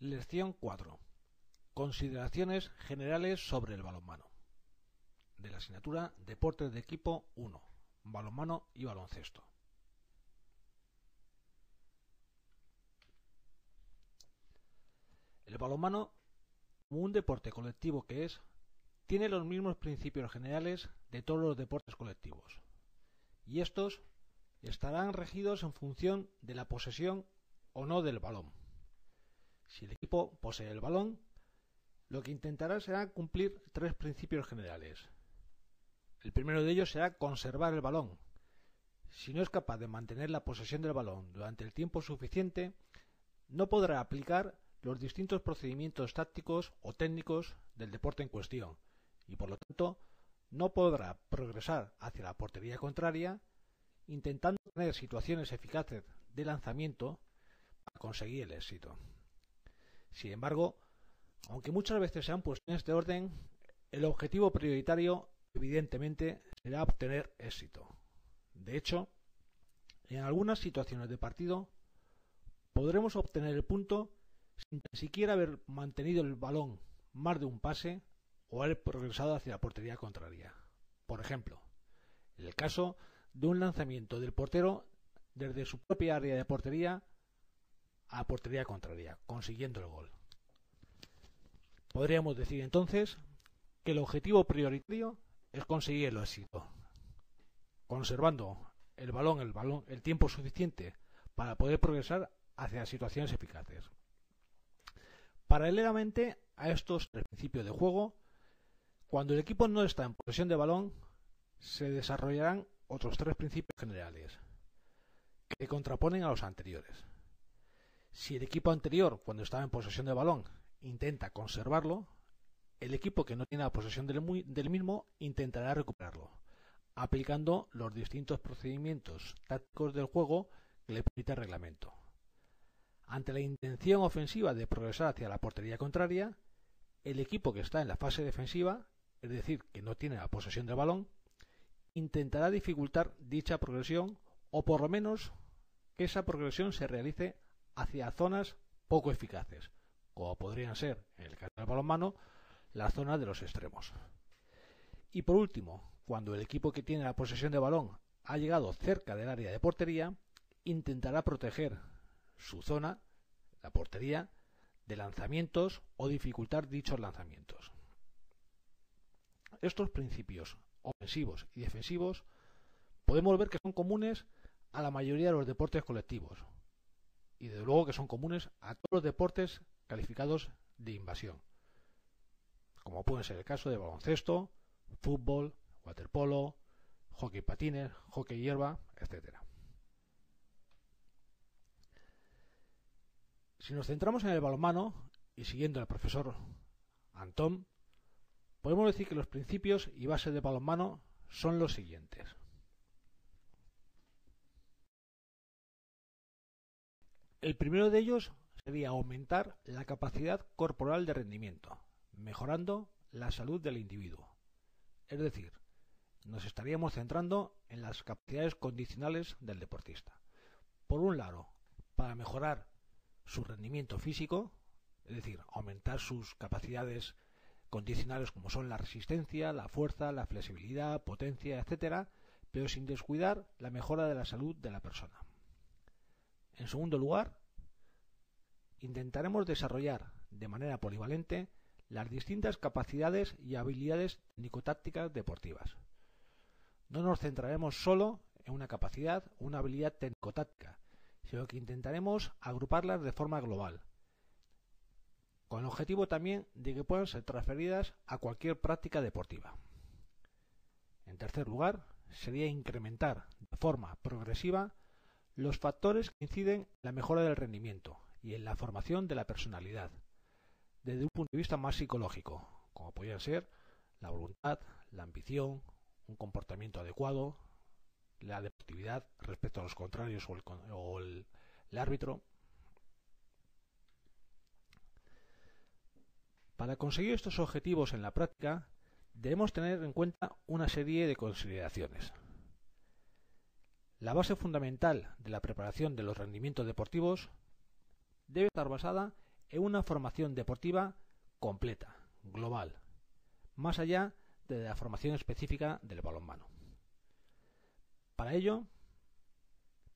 Lección 4. Consideraciones generales sobre el balonmano. De la asignatura Deportes de Equipo 1. Balonmano y baloncesto. El balonmano, como un deporte colectivo que es, tiene los mismos principios generales de todos los deportes colectivos. Y estos estarán regidos en función de la posesión o no del balón. Si el equipo posee el balón, lo que intentará será cumplir tres principios generales. El primero de ellos será conservar el balón. Si no es capaz de mantener la posesión del balón durante el tiempo suficiente, no podrá aplicar los distintos procedimientos tácticos o técnicos del deporte en cuestión y por lo tanto no podrá progresar hacia la portería contraria intentando tener situaciones eficaces de lanzamiento para conseguir el éxito. Sin embargo, aunque muchas veces sean cuestiones de orden, el objetivo prioritario evidentemente será obtener éxito. De hecho, en algunas situaciones de partido podremos obtener el punto sin siquiera haber mantenido el balón más de un pase o haber progresado hacia la portería contraria. Por ejemplo, en el caso de un lanzamiento del portero desde su propia área de portería a portería contraria, consiguiendo el gol. Podríamos decir entonces que el objetivo prioritario es conseguir el éxito, conservando el balón, el balón, el tiempo suficiente para poder progresar hacia situaciones eficaces. Paralelamente a estos principios de juego, cuando el equipo no está en posesión de balón, se desarrollarán otros tres principios generales que contraponen a los anteriores. Si el equipo anterior, cuando estaba en posesión de balón, intenta conservarlo, el equipo que no tiene la posesión del, mismo intentará recuperarlo, aplicando los distintos procedimientos tácticos del juego que le permite el reglamento. Ante la intención ofensiva de progresar hacia la portería contraria, el equipo que está en la fase defensiva, es decir, que no tiene la posesión del balón, intentará dificultar dicha progresión o por lo menos que esa progresión se realice hacia zonas poco eficaces, como podrían ser, en el caso del balonmano, las zonas de los extremos. Y por último, cuando el equipo que tiene la posesión de balón ha llegado cerca del área de portería, intentará proteger su zona, la portería, de lanzamientos o dificultar dichos lanzamientos. Estos principios ofensivos y defensivos podemos ver que son comunes a la mayoría de los deportes colectivos y desde luego que son comunes a todos los deportes calificados de invasión, como puede ser el caso de baloncesto, fútbol, waterpolo, hockey patines, hockey hierba, etcétera. Si nos centramos en el balonmano, y siguiendo al profesor Antón, podemos decir que los principios y bases de balonmano son los siguientes. El primero de ellos sería aumentar la capacidad corporal de rendimiento, mejorando la salud del individuo. Es decir, nos estaríamos centrando en las capacidades condicionales del deportista. Por un lado, para mejorar su rendimiento físico, es decir, aumentar sus capacidades condicionales como son la resistencia, la fuerza, la flexibilidad, potencia, etcétera, pero sin descuidar la mejora de la salud de la persona. En segundo lugar, intentaremos desarrollar de manera polivalente las distintas capacidades y habilidades técnico-tácticas deportivas. No nos centraremos solo en una capacidad o una habilidad técnico-táctica, sino que intentaremos agruparlas de forma global, el objetivo también de que puedan ser transferidas a cualquier práctica deportiva. En tercer lugar, sería incrementar de forma progresiva los factores que inciden en la mejora del rendimiento y en la formación de la personalidad, desde un punto de vista más psicológico, como podrían ser la voluntad, la ambición, un comportamiento adecuado, la deportividad respecto a los contrarios o el, árbitro. Para conseguir estos objetivos en la práctica, debemos tener en cuenta una serie de consideraciones. La base fundamental de la preparación de los rendimientos deportivos debe estar basada en una formación deportiva completa, global, más allá de la formación específica del balonmano. Para ello,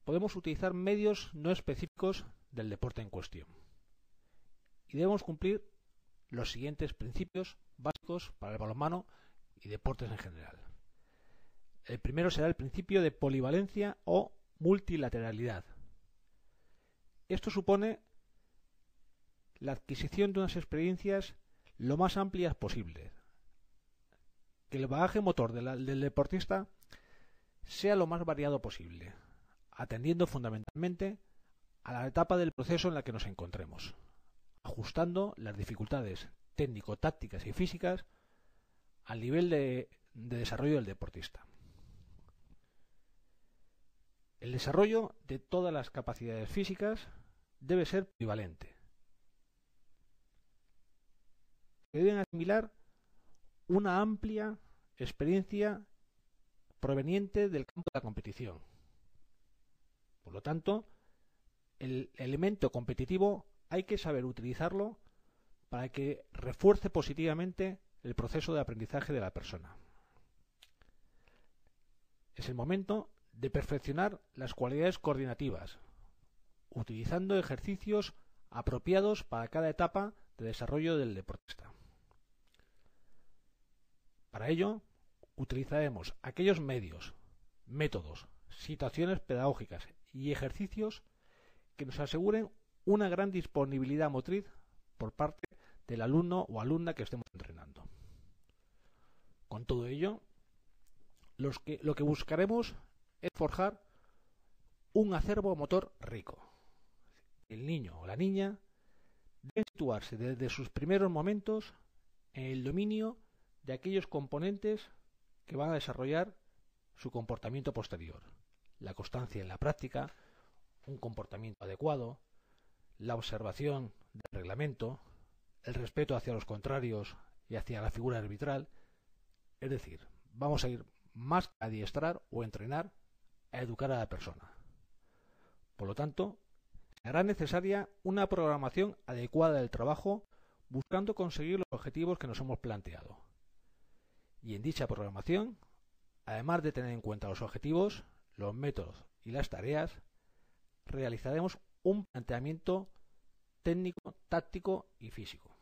podemos utilizar medios no específicos del deporte en cuestión. Y debemos cumplir los siguientes principios básicos para el balonmano y deportes en general. El primero será el principio de polivalencia o multilateralidad. Esto supone la adquisición de unas experiencias lo más amplias posible. Que el bagaje motor del deportista sea lo más variado posible, atendiendo fundamentalmente a la etapa del proceso en la que nos encontremos, ajustando las dificultades técnico-tácticas y físicas al nivel de, de desarrollo del deportista. El desarrollo de todas las capacidades físicas debe ser equivalente. Deben asimilar una amplia experiencia proveniente del campo de la competición. Por lo tanto, el elemento competitivo hay que saber utilizarlo para que refuerce positivamente el proceso de aprendizaje de la persona. Es el momento de perfeccionar las cualidades coordinativas, utilizando ejercicios apropiados para cada etapa de desarrollo del deportista. Para ello, utilizaremos aquellos medios, métodos, situaciones pedagógicas y ejercicios que nos aseguren una gran disponibilidad motriz por parte del alumno o alumna que estemos entrenando. Con todo ello, lo que buscaremos es forjar un acervo motor rico. El niño o la niña debe situarse desde sus primeros momentos en el dominio de aquellos componentes que van a desarrollar su comportamiento posterior. La constancia en la práctica, un comportamiento adecuado, la observación del reglamento, el respeto hacia los contrarios y hacia la figura arbitral. Es decir, vamos a ir más a adiestrar o entrenar a educar a la persona. Por lo tanto, será necesaria una programación adecuada del trabajo buscando conseguir los objetivos que nos hemos planteado. Y en dicha programación, además de tener en cuenta los objetivos, los métodos y las tareas, realizaremos un planteamiento técnico, táctico y físico.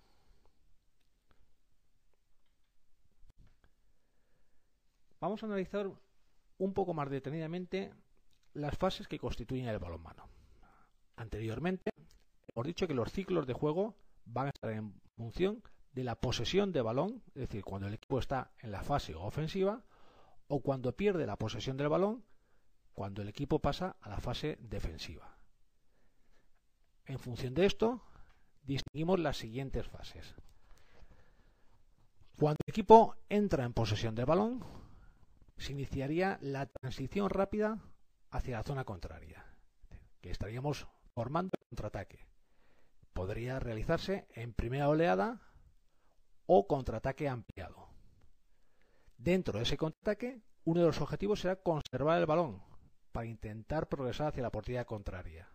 Vamos a analizar un poco más detenidamente las fases que constituyen el balonmano. Anteriormente, hemos dicho que los ciclos de juego van a estar en función de la posesión de balón, es decir, cuando el equipo está en la fase ofensiva, o cuando pierde la posesión del balón, cuando el equipo pasa a la fase defensiva. En función de esto, distinguimos las siguientes fases. Cuando el equipo entra en posesión del balón, se iniciaría la transición rápida hacia la zona contraria, que estaríamos formando el contraataque. Podría realizarse en primera oleada o contraataque ampliado. Dentro de ese contraataque, uno de los objetivos será conservar el balón para intentar progresar hacia la portería contraria.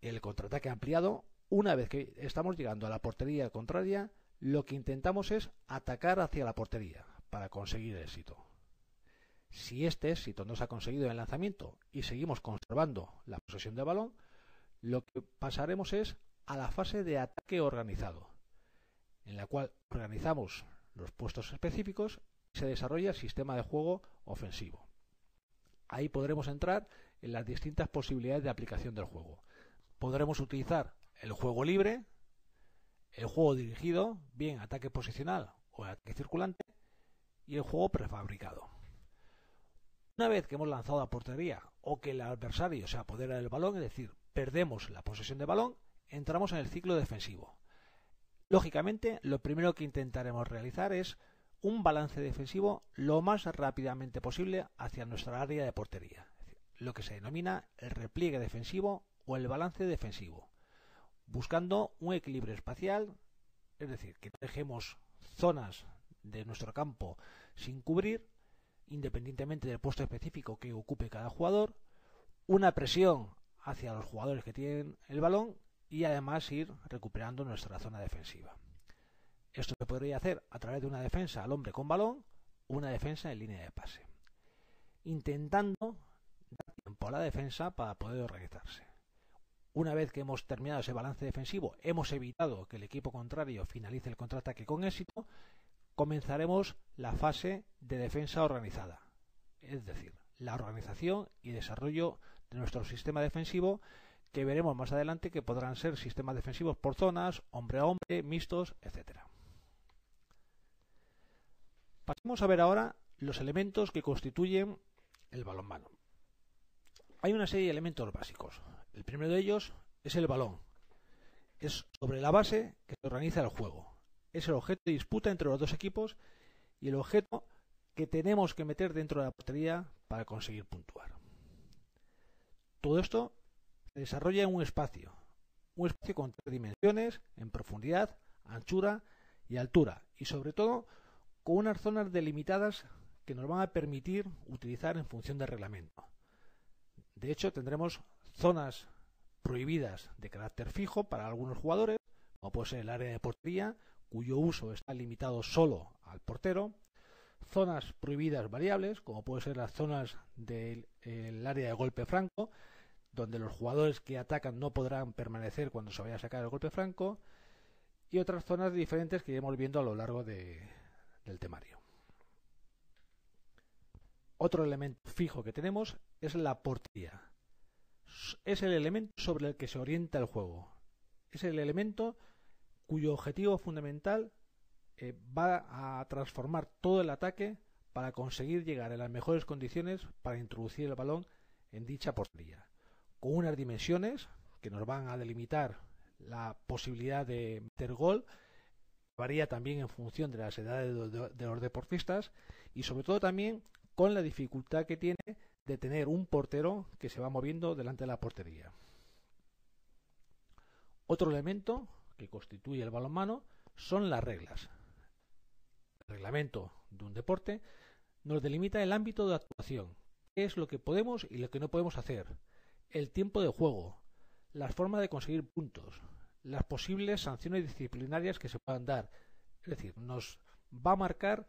El contraataque ampliado, una vez que estamos llegando a la portería contraria, lo que intentamos es atacar hacia la portería, para conseguir éxito. Si este éxito no se ha conseguido en el lanzamiento y seguimos conservando la posesión del balón, lo que pasaremos es a la fase de ataque organizado, en la cual organizamos los puestos específicos y se desarrolla el sistema de juego ofensivo. Ahí podremos entrar en las distintas posibilidades de aplicación del juego. Podremos utilizar el juego libre, el juego dirigido, bien ataque posicional o ataque circulante, y el juego prefabricado. Una vez que hemos lanzado a portería o que el adversario se apodera del balón, es decir, perdemos la posesión de balón, entramos en el ciclo defensivo. Lógicamente, lo primero que intentaremos realizar es un balance defensivo lo más rápidamente posible hacia nuestra área de portería, lo que se denomina el repliegue defensivo o el balance defensivo, buscando un equilibrio espacial, es decir, que dejemos zonas de nuestro campo sin cubrir independientemente del puesto específico que ocupe cada jugador, una presión hacia los jugadores que tienen el balón y además ir recuperando nuestra zona defensiva. Esto se podría hacer a través de una defensa al hombre con balón una defensa en línea de pase, intentando dar tiempo a la defensa para poder organizarse. Una vez que hemos terminado ese balance defensivo, hemos evitado que el equipo contrario finalice el contraataque con éxito, comenzaremos la fase de defensa organizada, es decir, la organización y desarrollo de nuestro sistema defensivo que veremos más adelante que podrán ser sistemas defensivos por zonas, hombre a hombre, mixtos, etc. Pasemos a ver ahora los elementos que constituyen el balonmano. Hay una serie de elementos básicos. El primero de ellos es el balón. Es sobre la base que se organiza el juego. Es el objeto de disputa entre los dos equipos y el objeto que tenemos que meter dentro de la portería para conseguir puntuar. Todo esto se desarrolla en un espacio, un espacio con tres dimensiones, en profundidad, anchura y altura, y sobre todo con unas zonas delimitadas que nos van a permitir utilizar en función del reglamento. De hecho, tendremos zonas prohibidas de carácter fijo para algunos jugadores, como puede ser el área de portería, cuyo uso está limitado solo al portero, zonas prohibidas variables, como puede ser las zonas del área de golpe franco, donde los jugadores que atacan no podrán permanecer cuando se vaya a sacar el golpe franco, y otras zonas diferentes que iremos viendo a lo largo de, del temario. Otro elemento fijo que tenemos es la portería. Es el elemento sobre el que se orienta el juego. Es el elemento cuyo objetivo fundamental eh, va a transformar todo el ataque para conseguir llegar en las mejores condiciones para introducir el balón en dicha portería, con unas dimensiones que nos van a delimitar la posibilidad de meter gol, varía también en función de las edades de los deportistas y sobre todo también con la dificultad que tiene de tener un portero que se va moviendo delante de la portería. Otro elemento que constituye el balonmano son las reglas reglamento de un deporte, nos delimita el ámbito de actuación, qué es lo que podemos y lo que no podemos hacer, el tiempo de juego, las formas de conseguir puntos, las posibles sanciones disciplinarias que se puedan dar. Es decir, nos va a marcar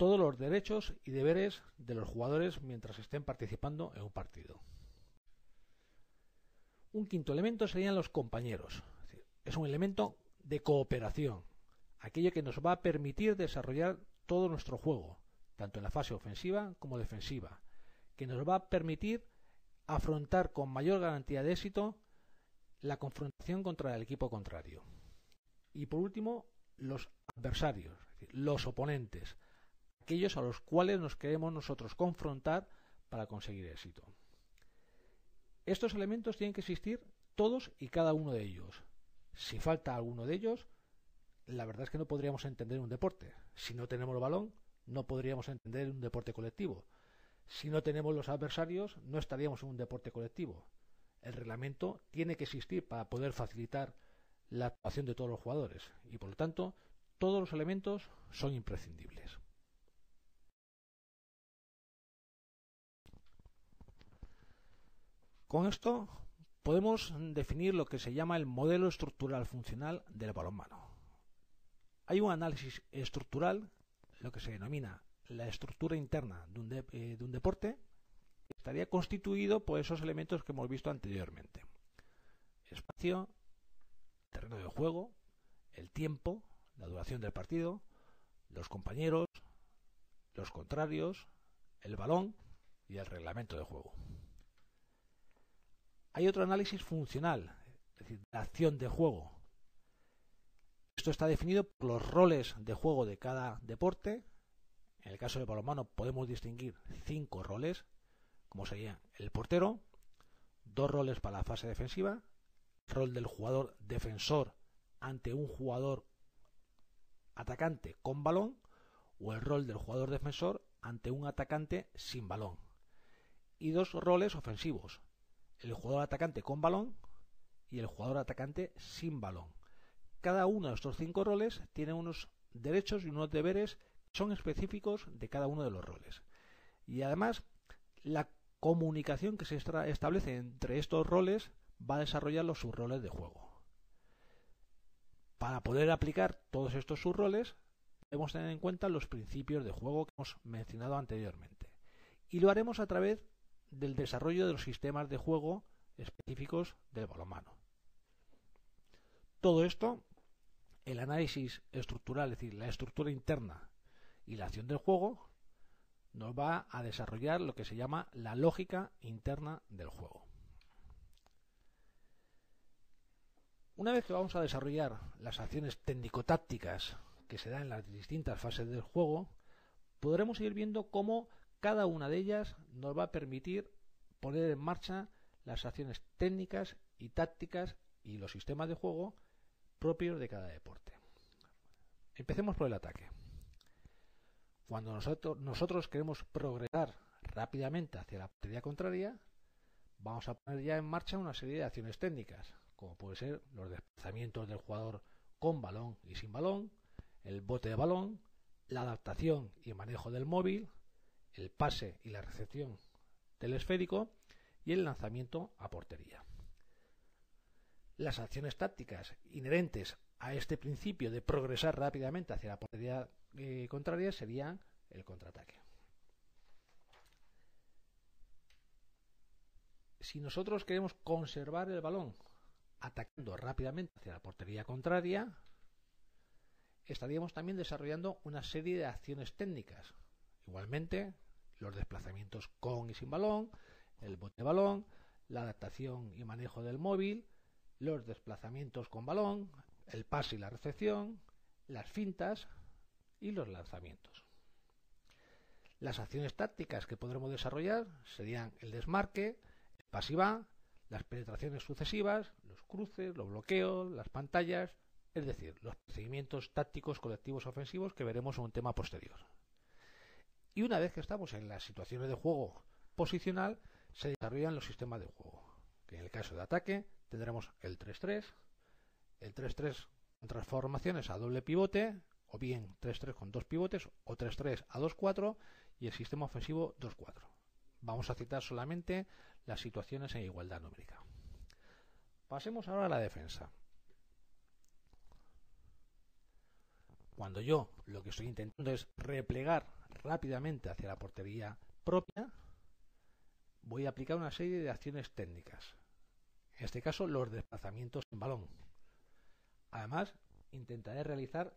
todos los derechos y deberes de los jugadores mientras estén participando en un partido. Un quinto elemento serían los compañeros. Es un elemento de cooperación aquello que nos va a permitir desarrollar todo nuestro juego, tanto en la fase ofensiva como defensiva, que nos va a permitir afrontar con mayor garantía de éxito la confrontación contra el equipo contrario. Y por último, los adversarios, los oponentes, aquellos a los cuales nos queremos nosotros confrontar para conseguir éxito. Estos elementos tienen que existir todos y cada uno de ellos. Si falta alguno de ellos, la verdad es que no podríamos entender un deporte. Si no tenemos el balón, no podríamos entender un deporte colectivo. Si no tenemos los adversarios, no estaríamos en un deporte colectivo. El reglamento tiene que existir para poder facilitar la actuación de todos los jugadores y por lo tanto todos los elementos son imprescindibles. Con esto podemos definir lo que se llama el modelo estructural funcional del balonmano. Hay un análisis estructural, lo que se denomina la estructura interna de un, eh, deporte, que estaría constituido por esos elementos que hemos visto anteriormente. Espacio, terreno de juego, el tiempo, la duración del partido, los compañeros, los contrarios, el balón y el reglamento de juego. Hay otro análisis funcional, es decir, la acción de juego, esto está definido por los roles de juego de cada deporte. En el caso del balonmano podemos distinguir cinco roles, como sería el portero, dos roles para la fase defensiva, rol del jugador defensor ante un jugador atacante con balón o el rol del jugador defensor ante un atacante sin balón. Y dos roles ofensivos, el jugador atacante con balón y el jugador atacante sin balón. Cada uno de estos cinco roles tiene unos derechos y unos deberes que son específicos de cada uno de los roles. Y además, la comunicación que se establece entre estos roles va a desarrollar los subroles de juego. Para poder aplicar todos estos subroles, debemos tener en cuenta los principios de juego que hemos mencionado anteriormente. Y lo haremos a través del desarrollo de los sistemas de juego específicos del balonmano. Todo esto, el análisis estructural, es decir, la estructura interna y la acción del juego, nos va a desarrollar lo que se llama la lógica interna del juego. Una vez que vamos a desarrollar las acciones técnico-tácticas que se dan en las distintas fases del juego, podremos ir viendo cómo cada una de ellas nos va a permitir poner en marcha las acciones técnicas y tácticas y los sistemas de juego propios de cada deporte. Empecemos por el ataque. Cuando nosotros, queremos progresar rápidamente hacia la portería contraria, vamos a poner ya en marcha una serie de acciones técnicas, como puede ser los desplazamientos del jugador con balón y sin balón, el bote de balón, la adaptación y manejo del móvil, el pase y la recepción del esférico y el lanzamiento a portería. Las acciones tácticas inherentes a este principio de progresar rápidamente hacia la portería eh, contraria serían el contraataque. Si nosotros queremos conservar el balón atacando rápidamente hacia la portería contraria, estaríamos también desarrollando una serie de acciones técnicas. Igualmente, los desplazamientos con y sin balón, el bote de balón, la adaptación y manejo del móvil, los desplazamientos con balón, el pase y la recepción, las fintas y los lanzamientos. Las acciones tácticas que podremos desarrollar serían el desmarque, el pasiva, las penetraciones sucesivas, los cruces, los bloqueos, las pantallas, es decir, los procedimientos tácticos colectivos ofensivos que veremos en un tema posterior. Y una vez que estamos en las situaciones de juego posicional, se desarrollan los sistemas de juego. En el caso de ataque tendremos el 3-3, el 3-3 con transformaciones a doble pivote, o bien 3-3 con dos pivotes, o 3-3 a 2-4 y el sistema ofensivo 2-4. Vamos a citar solamente las situaciones en igualdad numérica. Pasemos ahora a la defensa. Cuando yo lo que estoy intentando es replegar rápidamente hacia la portería propia, voy a aplicar una serie de acciones técnicas. En este caso, los desplazamientos en balón. Además, intentaré realizar,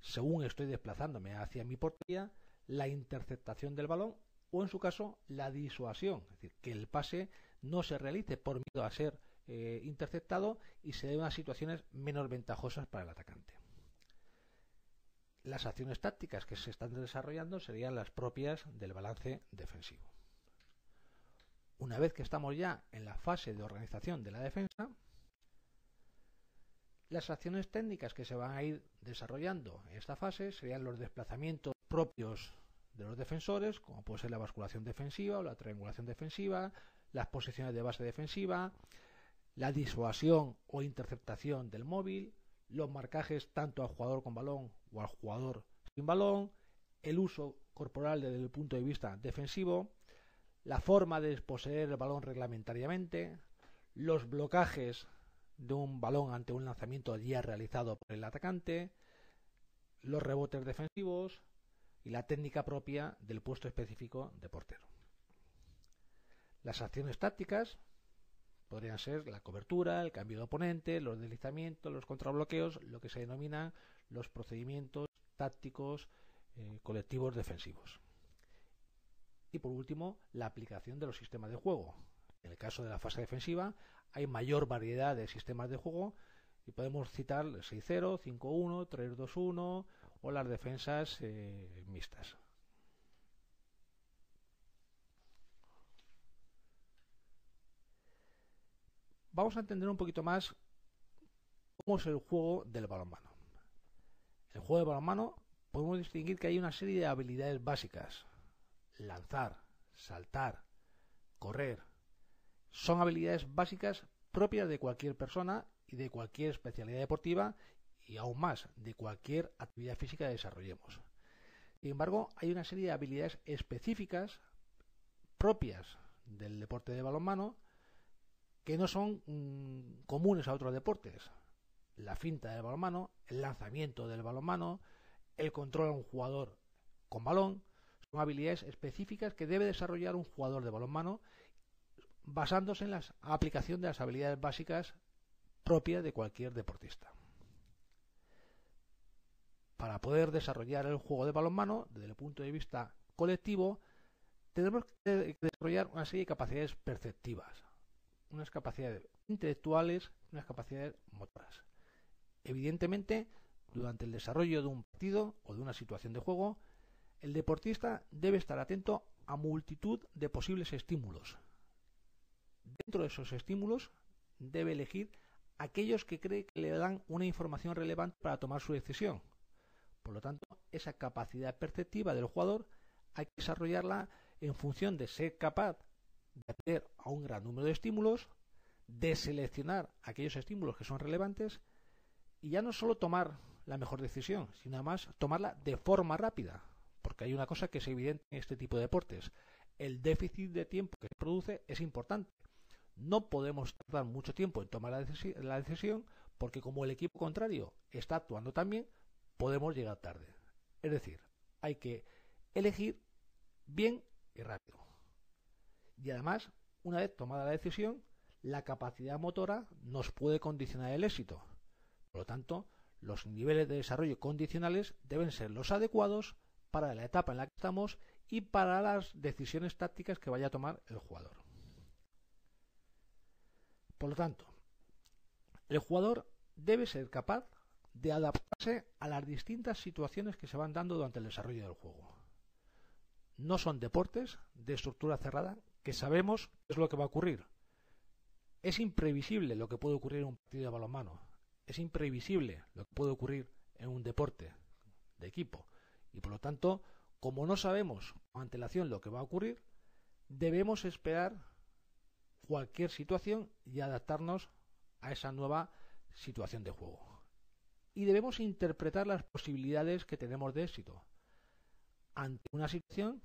según estoy desplazándome hacia mi portería, la interceptación del balón o, en su caso, la disuasión. Es decir, que el pase no se realice por miedo a ser eh, interceptado y se dé unas situaciones menos ventajosas para el atacante. Las acciones tácticas que se están desarrollando serían las propias del balance defensivo. Una vez que estamos ya en la fase de organización de la defensa, las acciones técnicas que se van a ir desarrollando en esta fase serían los desplazamientos propios de los defensores, como puede ser la basculación defensiva o la triangulación defensiva, las posiciones de base defensiva, la disuasión o interceptación del móvil, los marcajes tanto al jugador con balón o al jugador sin balón, el uso corporal desde el punto de vista defensivo, la forma de poseer el balón reglamentariamente, los blocajes de un balón ante un lanzamiento ya realizado por el atacante, los rebotes defensivos y la técnica propia del puesto específico de portero. Las acciones tácticas podrían ser la cobertura, el cambio de oponente, los deslizamientos, los contrabloqueos, lo que se denominan los procedimientos tácticos eh, colectivos defensivos. Y por último, la aplicación de los sistemas de juego. En el caso de la fase defensiva hay mayor variedad de sistemas de juego y podemos citar 6-0, 5-1, 3-2-1 o las defensas eh, mixtas. Vamos a entender un poquito más cómo es el juego del balonmano. En el juego del balonmano podemos distinguir que hay una serie de habilidades básicas lanzar, saltar, correr, son habilidades básicas propias de cualquier persona y de cualquier especialidad deportiva y aún más de cualquier actividad física que desarrollemos. Sin embargo, hay una serie de habilidades específicas propias del deporte de balonmano que no son mm, comunes a otros deportes. La finta del balonmano, el lanzamiento del balonmano, el control a un jugador con balón, son habilidades específicas que debe desarrollar un jugador de balonmano basándose en la aplicación de las habilidades básicas propias de cualquier deportista. Para poder desarrollar el juego de balonmano desde el punto de vista colectivo, tenemos que desarrollar una serie de capacidades perceptivas, unas capacidades intelectuales, unas capacidades motoras. Evidentemente, durante el desarrollo de un partido o de una situación de juego, el deportista debe estar atento a multitud de posibles estímulos. Dentro de esos estímulos debe elegir aquellos que cree que le dan una información relevante para tomar su decisión. Por lo tanto, esa capacidad perceptiva del jugador hay que desarrollarla en función de ser capaz de atender a un gran número de estímulos, de seleccionar aquellos estímulos que son relevantes y ya no solo tomar la mejor decisión, sino además tomarla de forma rápida, porque hay una cosa que es evidente en este tipo de deportes. El déficit de tiempo que se produce es importante. No podemos tardar mucho tiempo en tomar la, decisión porque como el equipo contrario está actuando también, podemos llegar tarde. Es decir, hay que elegir bien y rápido. Y además, una vez tomada la decisión, la capacidad motora nos puede condicionar el éxito. Por lo tanto, los niveles de desarrollo condicionales deben ser los adecuados para la etapa en la que estamos y para las decisiones tácticas que vaya a tomar el jugador. Por lo tanto, el jugador debe ser capaz de adaptarse a las distintas situaciones que se van dando durante el desarrollo del juego. No son deportes de estructura cerrada que sabemos qué es lo que va a ocurrir. Es imprevisible lo que puede ocurrir en un partido de balonmano. Es imprevisible lo que puede ocurrir en un deporte de equipo. Y por lo tanto, como no sabemos con antelación lo que va a ocurrir, debemos esperar cualquier situación y adaptarnos a esa nueva situación de juego. Y debemos interpretar las posibilidades que tenemos de éxito. Ante una situación,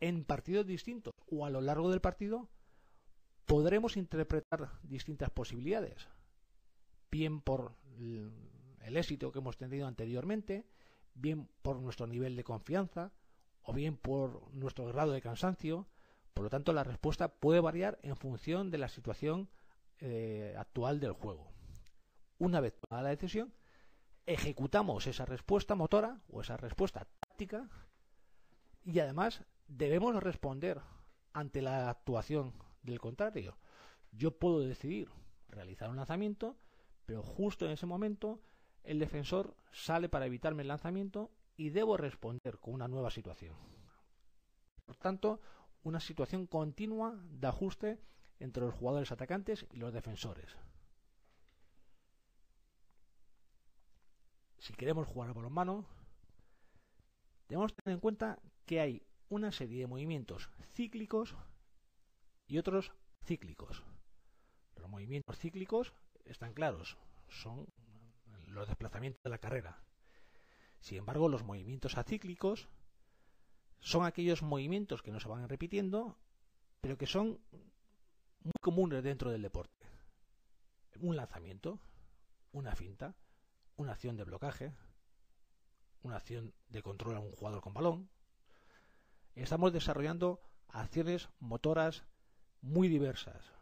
en partidos distintos o a lo largo del partido, podremos interpretar distintas posibilidades. Bien por el éxito que hemos tenido anteriormente, bien por nuestro nivel de confianza o bien por nuestro grado de cansancio. Por lo tanto, la respuesta puede variar en función de la situación eh, actual del juego. Una vez tomada la decisión, ejecutamos esa respuesta motora o esa respuesta táctica y además debemos responder ante la actuación del contrario. Yo puedo decidir realizar un lanzamiento, pero justo en ese momento el defensor sale para evitarme el lanzamiento y debo responder con una nueva situación. Por tanto, una situación continua de ajuste entre los jugadores atacantes y los defensores. Si queremos jugar a balonmano, tenemos que tener en cuenta que hay una serie de movimientos cíclicos y otros cíclicos. Los movimientos cíclicos están claros, son los desplazamientos de la carrera. Sin embargo, los movimientos acíclicos son aquellos movimientos que no se van repitiendo, pero que son muy comunes dentro del deporte. Un lanzamiento, una finta, una acción de blocaje, una acción de control a un jugador con balón. Estamos desarrollando acciones motoras muy diversas,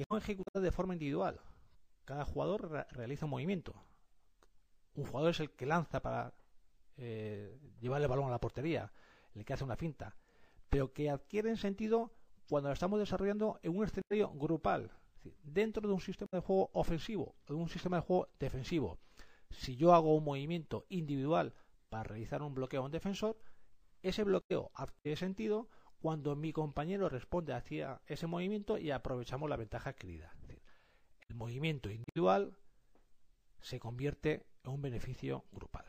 que son ejecutadas de forma individual, cada jugador realiza un movimiento. Un jugador es el que lanza para eh, llevar el balón a la portería, el que hace una finta, pero que adquieren sentido cuando lo estamos desarrollando en un escenario grupal, dentro de un sistema de juego ofensivo de un sistema de juego defensivo. Si yo hago un movimiento individual para realizar un bloqueo a un defensor, ese bloqueo adquiere sentido cuando mi compañero responde hacia ese movimiento y aprovechamos la ventaja adquirida el movimiento individual se convierte en un beneficio grupal.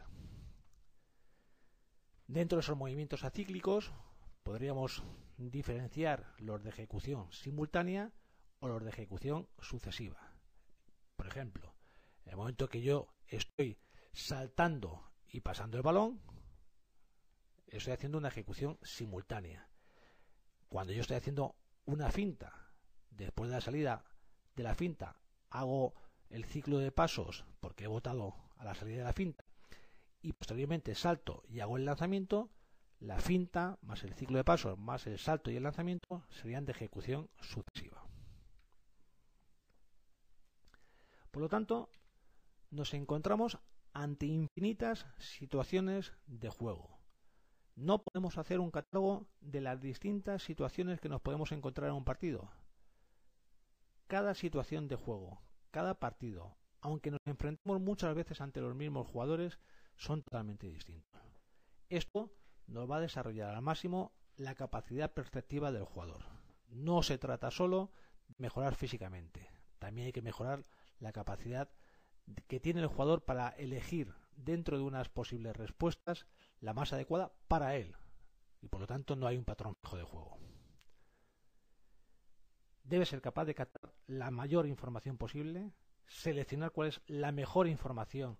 Dentro de esos movimientos acíclicos podríamos diferenciar los de ejecución simultánea o los de ejecución sucesiva. Por ejemplo, en el momento que yo estoy saltando y pasando el balón, estoy haciendo una ejecución simultánea. Cuando yo estoy haciendo una finta, después de la salida de la finta, hago el ciclo de pasos porque he votado a la salida de la finta y posteriormente salto y hago el lanzamiento, la finta más el ciclo de pasos más el salto y el lanzamiento serían de ejecución sucesiva. Por lo tanto, nos encontramos ante infinitas situaciones de juego. No podemos hacer un catálogo de las distintas situaciones que nos podemos encontrar en un partido. Cada situación de juego, cada partido, aunque nos enfrentemos muchas veces ante los mismos jugadores, son totalmente distintos. Esto nos va a desarrollar al máximo la capacidad perceptiva del jugador. No se trata solo de mejorar físicamente, también hay que mejorar la capacidad que tiene el jugador para elegir dentro de unas posibles respuestas la más adecuada para él. Y por lo tanto no hay un patrón fijo de juego. Debe ser capaz de captar la mayor información posible, seleccionar cuál es la mejor información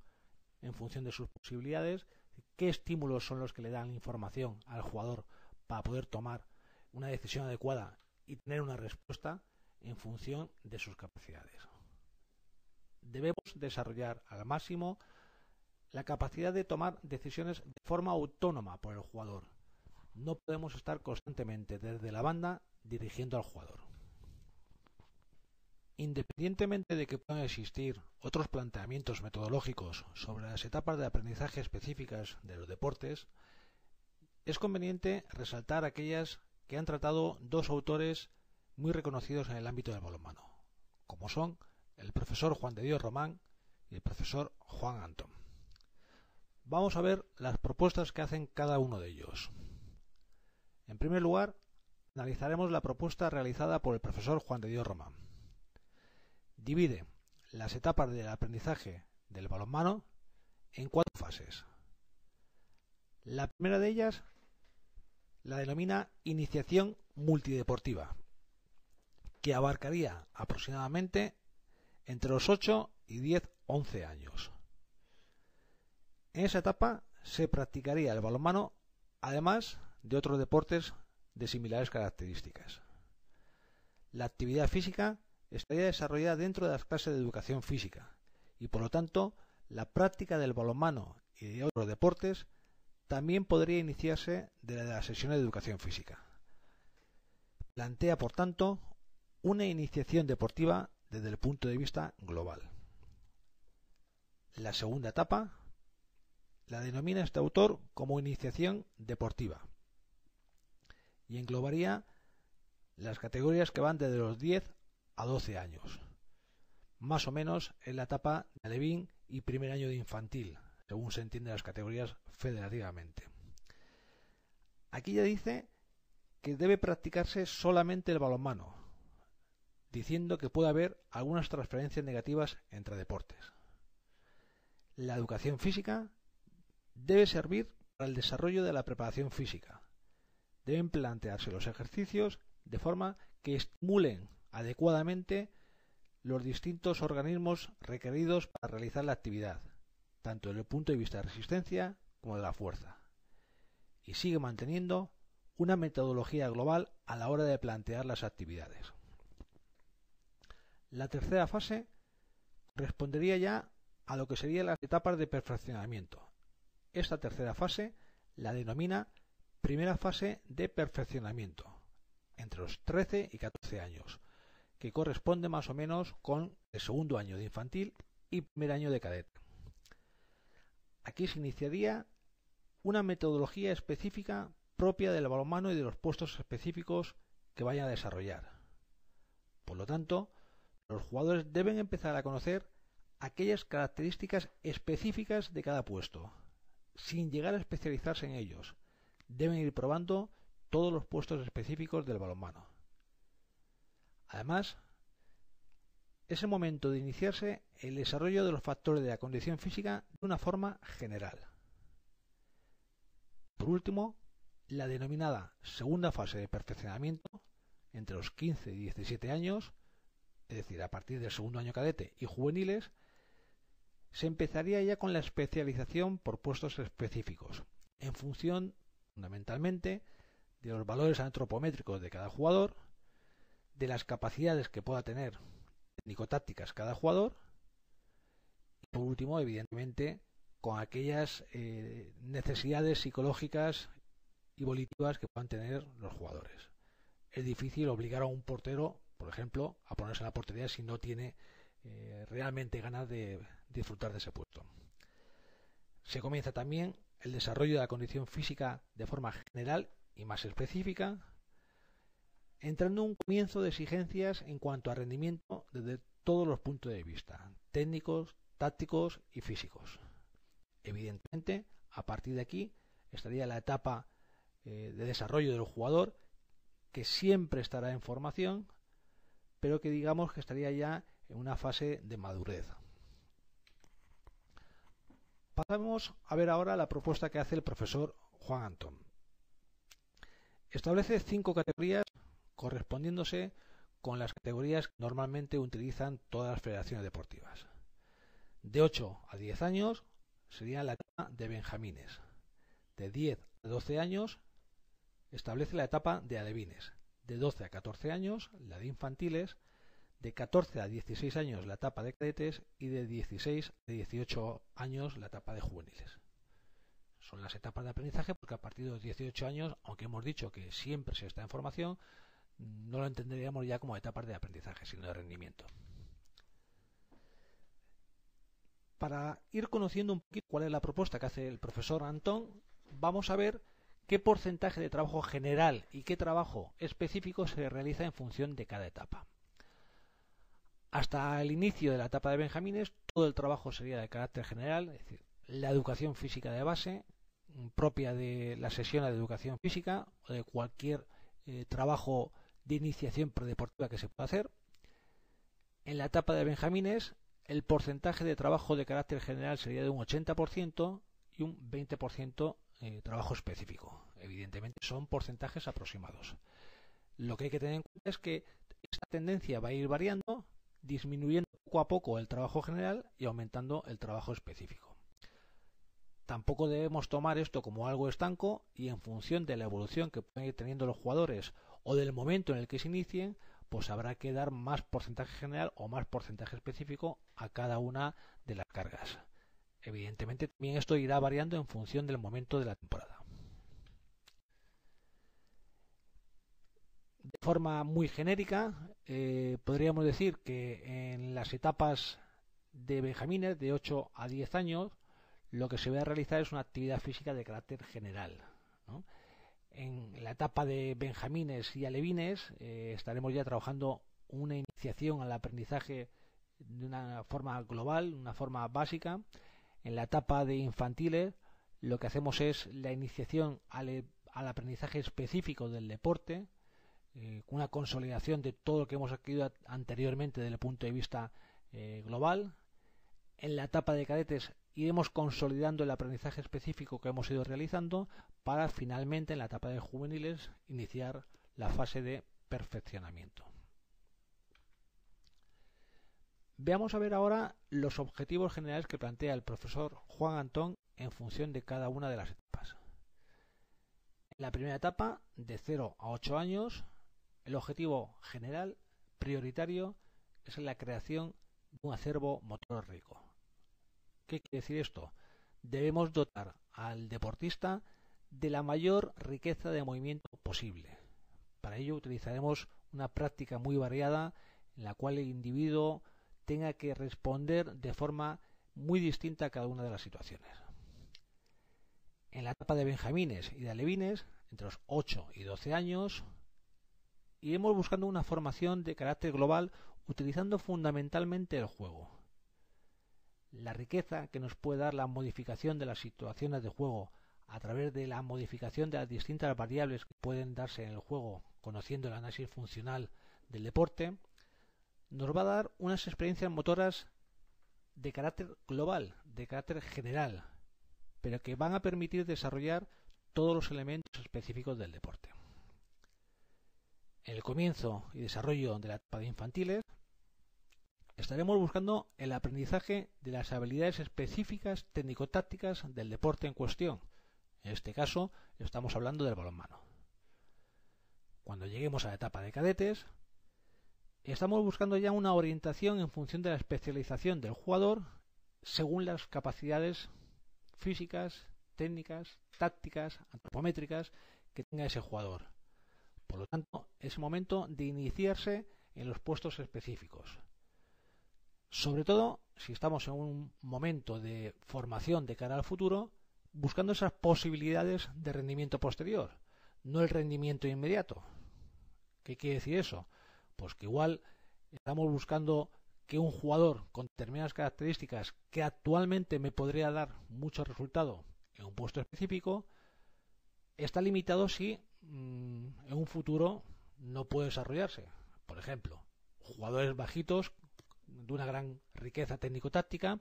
en función de sus posibilidades, qué estímulos son los que le dan información al jugador para poder tomar una decisión adecuada y tener una respuesta en función de sus capacidades. Debemos desarrollar al máximo la capacidad de tomar decisiones de forma autónoma por el jugador. No podemos estar constantemente desde la banda dirigiendo al jugador. Independientemente de que puedan existir otros planteamientos metodológicos sobre las etapas de aprendizaje específicas de los deportes, es conveniente resaltar aquellas que han tratado dos autores muy reconocidos en el ámbito del balonmano, como son el profesor Juan de Dios Román y el profesor Juan Antón. Vamos a ver las propuestas que hacen cada uno de ellos. En primer lugar, analizaremos la propuesta realizada por el profesor Juan de Dios Román. Divide las etapas del aprendizaje del balonmano en cuatro fases. La primera de ellas la denomina iniciación multideportiva, que abarcaría aproximadamente entre los 8 y 10, 11 años. En esa etapa se practicaría el balonmano, además de otros deportes de similares características. La actividad física estaría desarrollada dentro de las clases de educación física y por lo tanto la práctica del balonmano y de otros deportes también podría iniciarse de la sesión de educación física. Plantea, por tanto, una iniciación deportiva desde el punto de vista global. La segunda etapa la denomina este autor como iniciación deportiva y englobaría las categorías que van desde los 10 a 12 años, más o menos en la etapa de alevín y primer año de infantil, según se entiende las categorías federativamente. Aquí ya dice que debe practicarse solamente el balonmano, diciendo que puede haber algunas transferencias negativas entre deportes. La educación física debe servir para el desarrollo de la preparación física. Deben plantearse los ejercicios de forma que estimulen adecuadamente los distintos organismos requeridos para realizar la actividad, tanto desde el punto de vista de resistencia como de la fuerza. Y sigue manteniendo una metodología global a la hora de plantear las actividades. La tercera fase respondería ya a lo que serían las etapas de perfeccionamiento. Esta tercera fase la denomina primera fase de perfeccionamiento, entre los 13 y 14 años, que corresponde más o menos con el segundo año de infantil y primer año de cadete. Aquí se iniciaría una metodología específica propia del balonmano y de los puestos específicos que vayan a desarrollar. Por lo tanto, los jugadores deben empezar a conocer aquellas características específicas de cada puesto, sin llegar a especializarse en ellos. Deben ir probando todos los puestos específicos del balonmano. Además, es el momento de iniciarse el desarrollo de los factores de la condición física de una forma general. Por último, la denominada segunda fase de perfeccionamiento, entre los 15 y 17 años, es decir, a partir del segundo año cadete y juveniles, se empezaría ya con la especialización por puestos específicos, en función, fundamentalmente, de los valores antropométricos de cada jugador, de las capacidades que pueda tener técnico-tácticas cada jugador y por último, evidentemente, con aquellas eh, necesidades psicológicas y volitivas que puedan tener los jugadores. Es difícil obligar a un portero, por ejemplo, a ponerse en la portería si no tiene eh, realmente ganas de disfrutar de ese puesto. Se comienza también el desarrollo de la condición física de forma general y más específica, entrando en un comienzo de exigencias en cuanto a rendimiento desde todos los puntos de vista, técnicos, tácticos y físicos. Evidentemente, a partir de aquí estaría la etapa eh, de desarrollo del jugador, que siempre estará en formación, pero que digamos que estaría ya en una fase de madurez. Pasamos a ver ahora la propuesta que hace el profesor Juan Antón. Establece cinco categorías correspondiéndose con las categorías que normalmente utilizan todas las federaciones deportivas. De 8 a 10 años sería la etapa de benjamines. De 10 a 12 años establece la etapa de alevines. De 12 a 14 años la de infantiles de 14 a 16 años la etapa de cadetes y de 16 a 18 años la etapa de juveniles. Son las etapas de aprendizaje porque a partir de los 18 años, aunque hemos dicho que siempre se está en formación, no lo entenderíamos ya como etapas de aprendizaje, sino de rendimiento. Para ir conociendo un poquito cuál es la propuesta que hace el profesor Antón, vamos a ver qué porcentaje de trabajo general y qué trabajo específico se realiza en función de cada etapa. Hasta el inicio de la etapa de Benjamines, todo el trabajo sería de carácter general, es decir, la educación física de base, propia de la sesión de educación física o de cualquier eh, trabajo de iniciación predeportiva que se pueda hacer. En la etapa de Benjamines, el porcentaje de trabajo de carácter general sería de un 80% y un 20% eh, trabajo específico. Evidentemente son porcentajes aproximados. Lo que hay que tener en cuenta es que esta tendencia va a ir variando disminuyendo poco a poco el trabajo general y aumentando el trabajo específico. Tampoco debemos tomar esto como algo estanco y en función de la evolución que pueden ir teniendo los jugadores o del momento en el que se inicien, pues habrá que dar más porcentaje general o más porcentaje específico a cada una de las cargas. Evidentemente también esto irá variando en función del momento de la temporada. De forma muy genérica, eh, podríamos decir que en las etapas de benjamines de 8 a 10 años, lo que se va a realizar es una actividad física de carácter general. En la etapa de benjamines y alevines eh, estaremos ya trabajando una iniciación al aprendizaje de una forma global, una forma básica. En la etapa de infantiles lo que hacemos es la iniciación al aprendizaje específico del deporte, eh, una consolidación de todo lo que hemos adquirido anteriormente desde el punto de vista eh, global. En la etapa de cadetes iremos consolidando el aprendizaje específico que hemos ido realizando para finalmente en la etapa de juveniles iniciar la fase de perfeccionamiento. Veamos a ver ahora los objetivos generales que plantea el profesor Juan Antón en función de cada una de las etapas. En la primera etapa, de 0 a 8 años, el objetivo general, prioritario, es la creación de un acervo motor rico. ¿Qué quiere decir esto? Debemos dotar al deportista de la mayor riqueza de movimiento posible. Para ello utilizaremos una práctica muy variada en la cual el individuo tenga que responder de forma muy distinta a cada una de las situaciones. En la etapa de benjamines y de alevines, entre los 8 y 12 años, iremos buscando una formación de carácter global utilizando fundamentalmente el juego. La riqueza que nos puede dar la modificación de las situaciones de juego a través de la modificación de las distintas variables que pueden darse en el juego, conociendo el análisis funcional del deporte, nos va a dar unas experiencias motoras de carácter global, de carácter general, pero que van a permitir desarrollar todos los elementos específicos del deporte. En el comienzo y desarrollo de la etapa de infantiles, estaremos buscando el aprendizaje de las habilidades específicas técnico-tácticas del deporte en cuestión. En este caso, estamos hablando del balonmano. cuando lleguemos a la etapa de cadetes, estamos buscando ya una orientación en función de la especialización del jugador según las capacidades físicas, técnicas, tácticas, antropométricas que tenga ese jugador. Por lo tanto, es momento de iniciarse en los puestos específicos. Sobre todo si estamos en un momento de formación de cara al futuro, buscando esas posibilidades de rendimiento posterior, no el rendimiento inmediato. ¿Qué quiere decir eso? Pues que igual estamos buscando que un jugador con determinadas características que actualmente me podría dar mucho resultado en un puesto específico, está limitado si mm, en un futuro no puede desarrollarse. Por ejemplo, jugadores bajitos de una gran riqueza técnico-táctica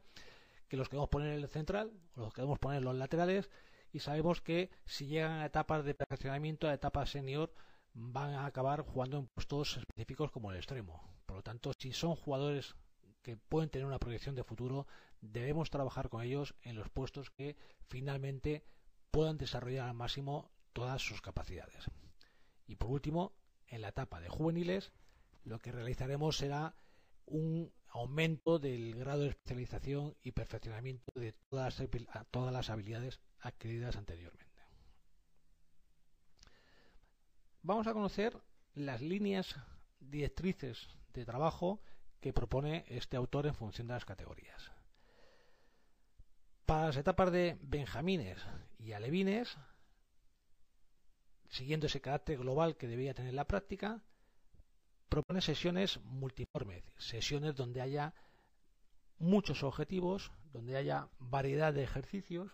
que los queremos poner en el central o los queremos poner en los laterales y sabemos que si llegan a etapas de perfeccionamiento, a etapas senior, van a acabar jugando en puestos específicos como el extremo. Por lo tanto, si son jugadores que pueden tener una proyección de futuro, debemos trabajar con ellos en los puestos que finalmente puedan desarrollar al máximo todas sus capacidades. Y por último, en la etapa de juveniles, lo que realizaremos será un aumento del grado de especialización y perfeccionamiento de todas, las habilidades adquiridas anteriormente. Vamos a conocer las líneas directrices de trabajo que propone este autor en función de las categorías. Para las etapas de benjamines y alevines, siguiendo ese carácter global que debía tener la práctica, propone sesiones multiformes, sesiones donde haya muchos objetivos, donde haya variedad de ejercicios,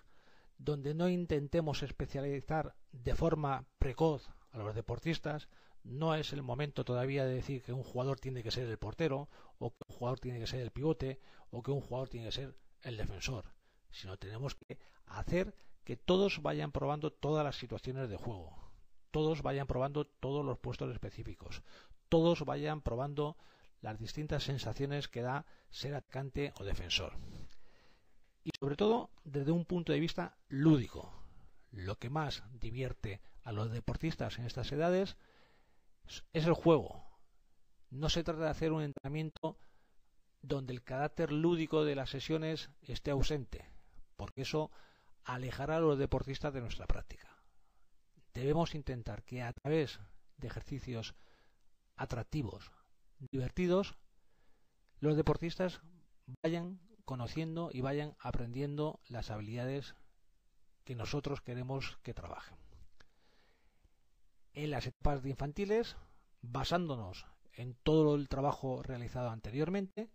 donde no intentemos especializar de forma precoz a los deportistas, no es el momento todavía de decir que un jugador tiene que ser el portero, o que un jugador tiene que ser el pivote, o que un jugador tiene que ser el defensor, sino tenemos que hacer que todos vayan probando todas las situaciones de juego, todos vayan probando todos los puestos específicos, todos vayan probando las distintas sensaciones que da ser atacante o defensor. Y sobre todo desde un punto de vista lúdico. Lo que más divierte a los deportistas en estas edades es el juego. No se trata de hacer un entrenamiento donde el carácter lúdico de las sesiones esté ausente, porque eso alejará a los deportistas de nuestra práctica. Debemos intentar que a través de ejercicios atractivos, divertidos, los deportistas vayan conociendo y vayan aprendiendo las habilidades que nosotros queremos que trabajen. En las etapas de infantiles, basándonos en todo el trabajo realizado anteriormente,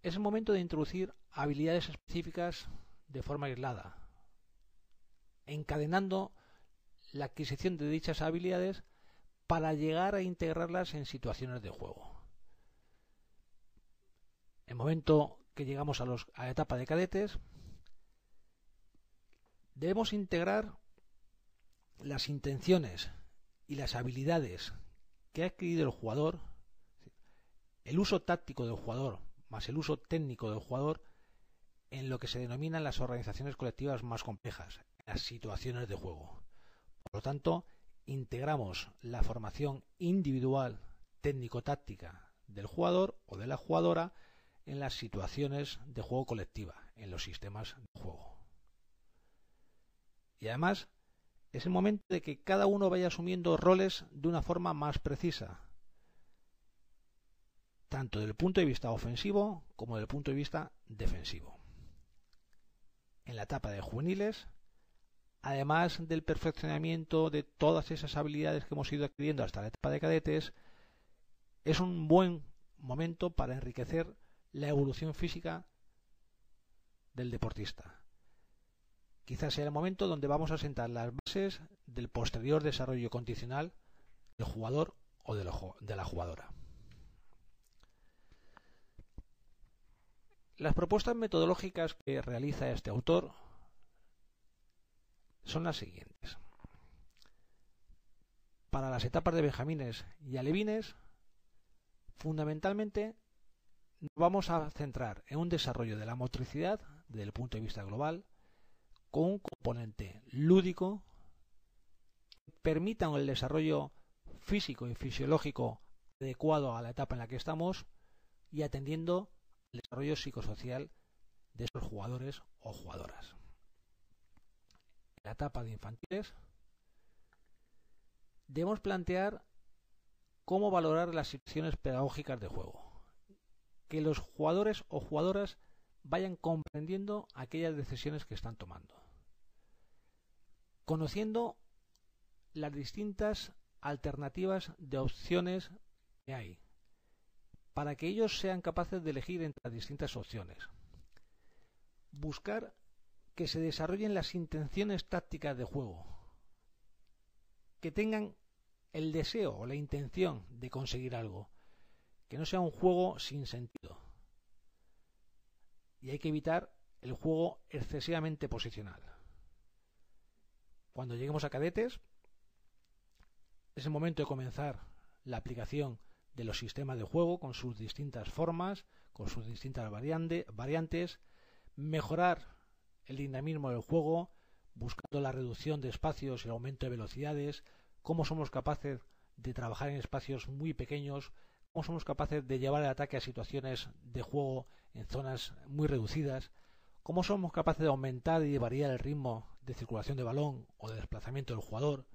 es el momento de introducir habilidades específicas de forma aislada, encadenando la adquisición de dichas habilidades para llegar a integrarlas en situaciones de juego. En el momento que llegamos a, los, a la etapa de cadetes, debemos integrar las intenciones y las habilidades que ha adquirido el jugador, el uso táctico del jugador más el uso técnico del jugador en lo que se denominan las organizaciones colectivas más complejas, las situaciones de juego. Por lo tanto, integramos la formación individual técnico-táctica del jugador o de la jugadora en las situaciones de juego colectiva, en los sistemas de juego. Y además, es el momento de que cada uno vaya asumiendo roles de una forma más precisa, tanto desde el punto de vista ofensivo como desde el punto de vista defensivo. En la etapa de juveniles además del perfeccionamiento de todas esas habilidades que hemos ido adquiriendo hasta la etapa de cadetes, es un buen momento para enriquecer la evolución física del deportista. Quizás sea el momento donde vamos a sentar las bases del posterior desarrollo condicional del jugador o de la jugadora. Las propuestas metodológicas que realiza este autor son las siguientes. Para las etapas de benjamines y alevines, fundamentalmente nos vamos a centrar en un desarrollo de la motricidad desde el punto de vista global, con un componente lúdico que permita el desarrollo físico y fisiológico adecuado a la etapa en la que estamos y atendiendo el desarrollo psicosocial de esos jugadores o jugadoras. La etapa de infantiles debemos plantear cómo valorar las situaciones pedagógicas de juego. Que los jugadores o jugadoras vayan comprendiendo aquellas decisiones que están tomando. Conociendo las distintas alternativas de opciones que hay, para que ellos sean capaces de elegir entre las distintas opciones. Buscar que se desarrollen las intenciones tácticas de juego, que tengan el deseo o la intención de conseguir algo, que no sea un juego sin sentido. Y hay que evitar el juego excesivamente posicional. Cuando lleguemos a cadetes, es el momento de comenzar la aplicación de los sistemas de juego con sus distintas formas, con sus distintas variantes, mejorar el dinamismo del juego, buscando la reducción de espacios y el aumento de velocidades, cómo somos capaces de trabajar en espacios muy pequeños, cómo somos capaces de llevar el ataque a situaciones de juego en zonas muy reducidas, cómo somos capaces de aumentar y variar el ritmo de circulación de balón o de desplazamiento del jugador,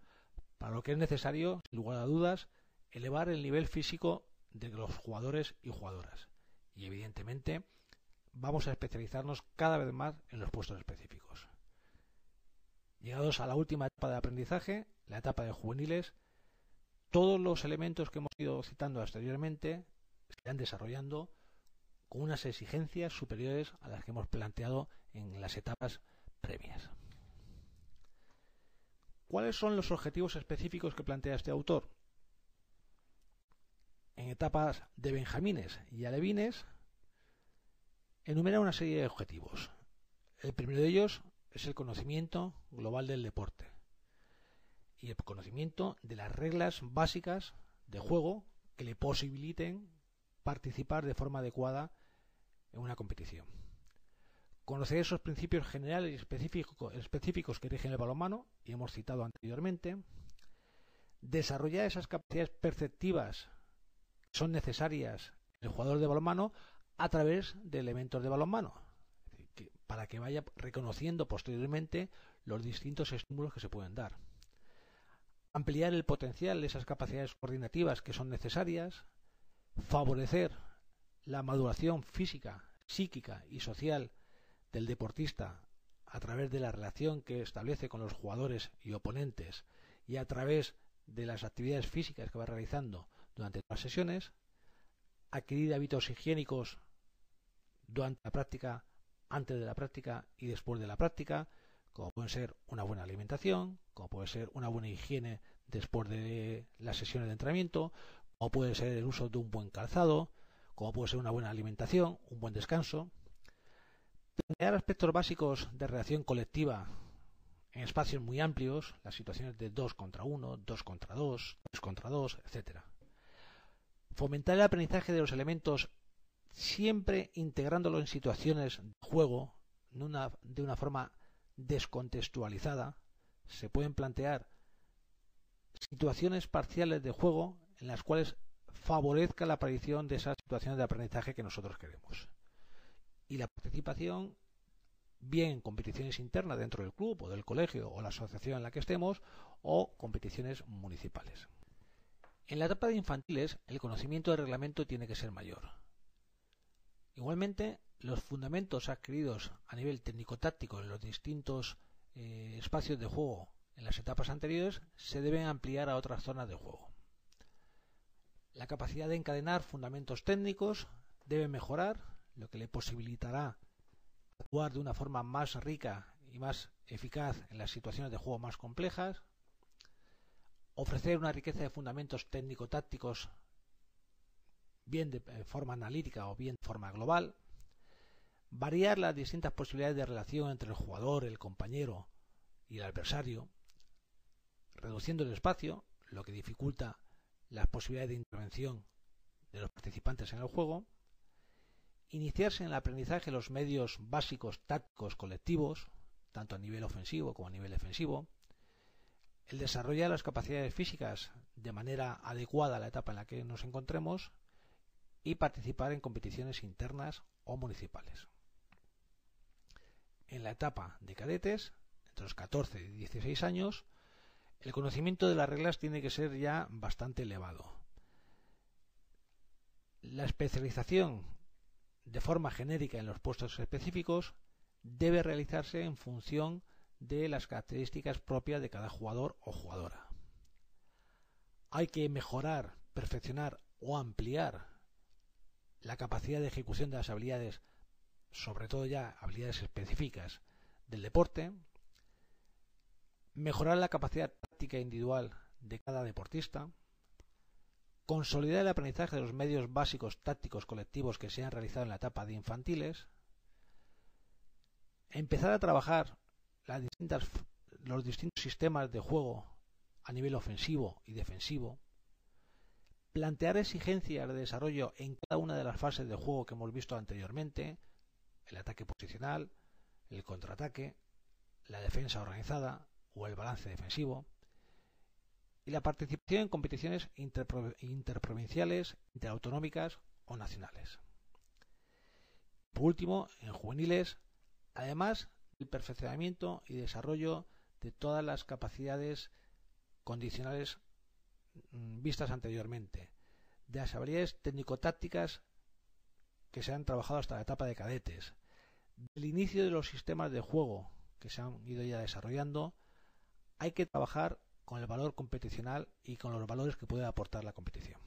para lo que es necesario, sin lugar a dudas, elevar el nivel físico de los jugadores y jugadoras. Y evidentemente vamos a especializarnos cada vez más en los puestos específicos. Llegados a la última etapa de aprendizaje, la etapa de juveniles, todos los elementos que hemos ido citando anteriormente se irán desarrollando con unas exigencias superiores a las que hemos planteado en las etapas previas. ¿Cuáles son los objetivos específicos que plantea este autor? En etapas de benjamines y alevines enumera una serie de objetivos. El primero de ellos es el conocimiento global del deporte y el conocimiento de las reglas básicas de juego que le posibiliten participar de forma adecuada en una competición. Conocer esos principios generales y específicos, que rigen el balonmano, y hemos citado anteriormente. Desarrollar esas capacidades perceptivas que son necesarias en el jugador de balonmano a través de elementos de balonmano, para que vaya reconociendo posteriormente los distintos estímulos que se pueden dar. Ampliar el potencial de esas capacidades coordinativas que son necesarias, favorecer la maduración física, psíquica y social del deportista a través de la relación que establece con los jugadores y oponentes y a través de las actividades físicas que va realizando durante las sesiones, adquirir hábitos higiénicos durante la práctica, antes de la práctica y después de la práctica, como puede ser una buena alimentación, como puede ser una buena higiene después de las sesiones de entrenamiento, como puede ser el uso de un buen calzado, como puede ser una buena alimentación, un buen descanso. Plantear aspectos básicos de relación colectiva en espacios muy amplios, las situaciones de 2 contra 1, 2 contra 2, 3 contra 2, etc. Fomentar el aprendizaje de los elementos siempre integrándolo en situaciones de juego de una forma descontextualizada, se pueden plantear situaciones parciales de juego en las cuales favorezca la aparición de esas situaciones de aprendizaje que nosotros queremos. Y la participación, bien en competiciones internas dentro del club o del colegio o la asociación en la que estemos, o competiciones municipales. En la etapa de infantiles, el conocimiento del reglamento tiene que ser mayor. Igualmente, los fundamentos adquiridos a nivel técnico-táctico en los distintos eh, espacios de juego en las etapas anteriores se deben ampliar a otras zonas de juego. La capacidad de encadenar fundamentos técnicos debe mejorar, lo que le posibilitará actuar de una forma más rica y más eficaz en las situaciones de juego más complejas, ofrecer una riqueza de fundamentos técnico-tácticos bien de eh, forma analítica o bien de forma global, variar las distintas posibilidades de relación entre el jugador, el compañero y el adversario, reduciendo el espacio, lo que dificulta las posibilidades de intervención de los participantes en el juego, iniciarse en el aprendizaje de los medios básicos tácticos colectivos, tanto a nivel ofensivo como a nivel defensivo, el desarrollar las capacidades físicas de manera adecuada a la etapa en la que nos encontremos y participar en competiciones internas o municipales. En la etapa de cadetes, entre los 14 y 16 años, el conocimiento de las reglas tiene que ser ya bastante elevado. La especialización de forma genérica en los puestos específicos debe realizarse en función de las características propias de cada jugador o jugadora. Hay que mejorar, perfeccionar o ampliar la capacidad de ejecución de las habilidades, sobre todo ya habilidades específicas del deporte, mejorar la capacidad táctica individual de cada deportista, consolidar el aprendizaje de los medios básicos tácticos colectivos que se han realizado en la etapa de infantiles, empezar a trabajar los distintos sistemas de juego a nivel ofensivo y defensivo, plantear exigencias de desarrollo en cada una de las fases de juego que hemos visto anteriormente, el ataque posicional, el contraataque, la defensa organizada o el balance defensivo, y la participación en competiciones interprovinciales, interautonómicas o nacionales. Por último, en juveniles, además el perfeccionamiento y desarrollo de todas las capacidades condicionales vistas anteriormente, de las habilidades técnico-tácticas que se han trabajado hasta la etapa de cadetes, del inicio de los sistemas de juego que se han ido ya desarrollando, hay que trabajar con el valor competicional y con los valores que puede aportar la competición.